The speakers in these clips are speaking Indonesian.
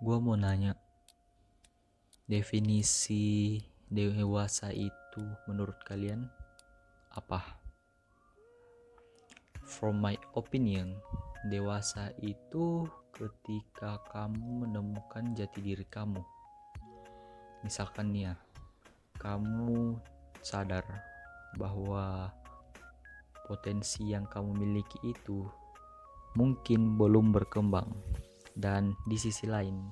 Gua mau nanya, definisi dewasa itu menurut kalian apa? From my opinion, dewasa itu ketika kamu menemukan jati diri kamu. Misalkan nih ya, kamu sadar bahwa potensi yang kamu miliki itu mungkin belum berkembang dan di sisi lain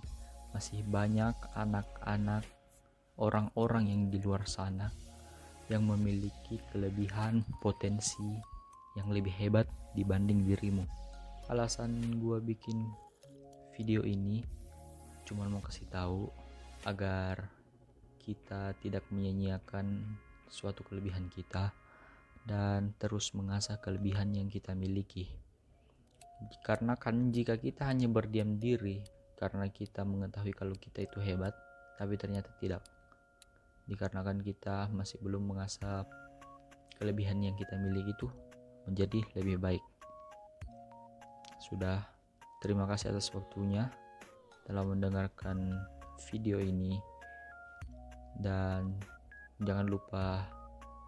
masih banyak anak-anak orang-orang yang di luar sana yang memiliki kelebihan potensi yang lebih hebat dibanding dirimu alasan gue bikin video ini cuma mau kasih tahu agar kita tidak menyia-nyiakan suatu kelebihan kita dan terus mengasah kelebihan yang kita miliki. Karena kan jika kita hanya berdiam diri karena kita mengetahui kalau kita itu hebat, tapi ternyata tidak. Dikarenakan kita masih belum mengasah kelebihan yang kita miliki itu menjadi lebih baik. Sudah, terima kasih atas waktunya telah mendengarkan video ini dan jangan lupa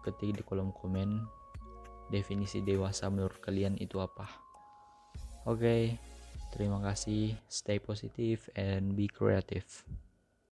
ketik di kolom komen definisi dewasa menurut kalian itu apa. Oke, okay, terima kasih. Stay positive and be creative.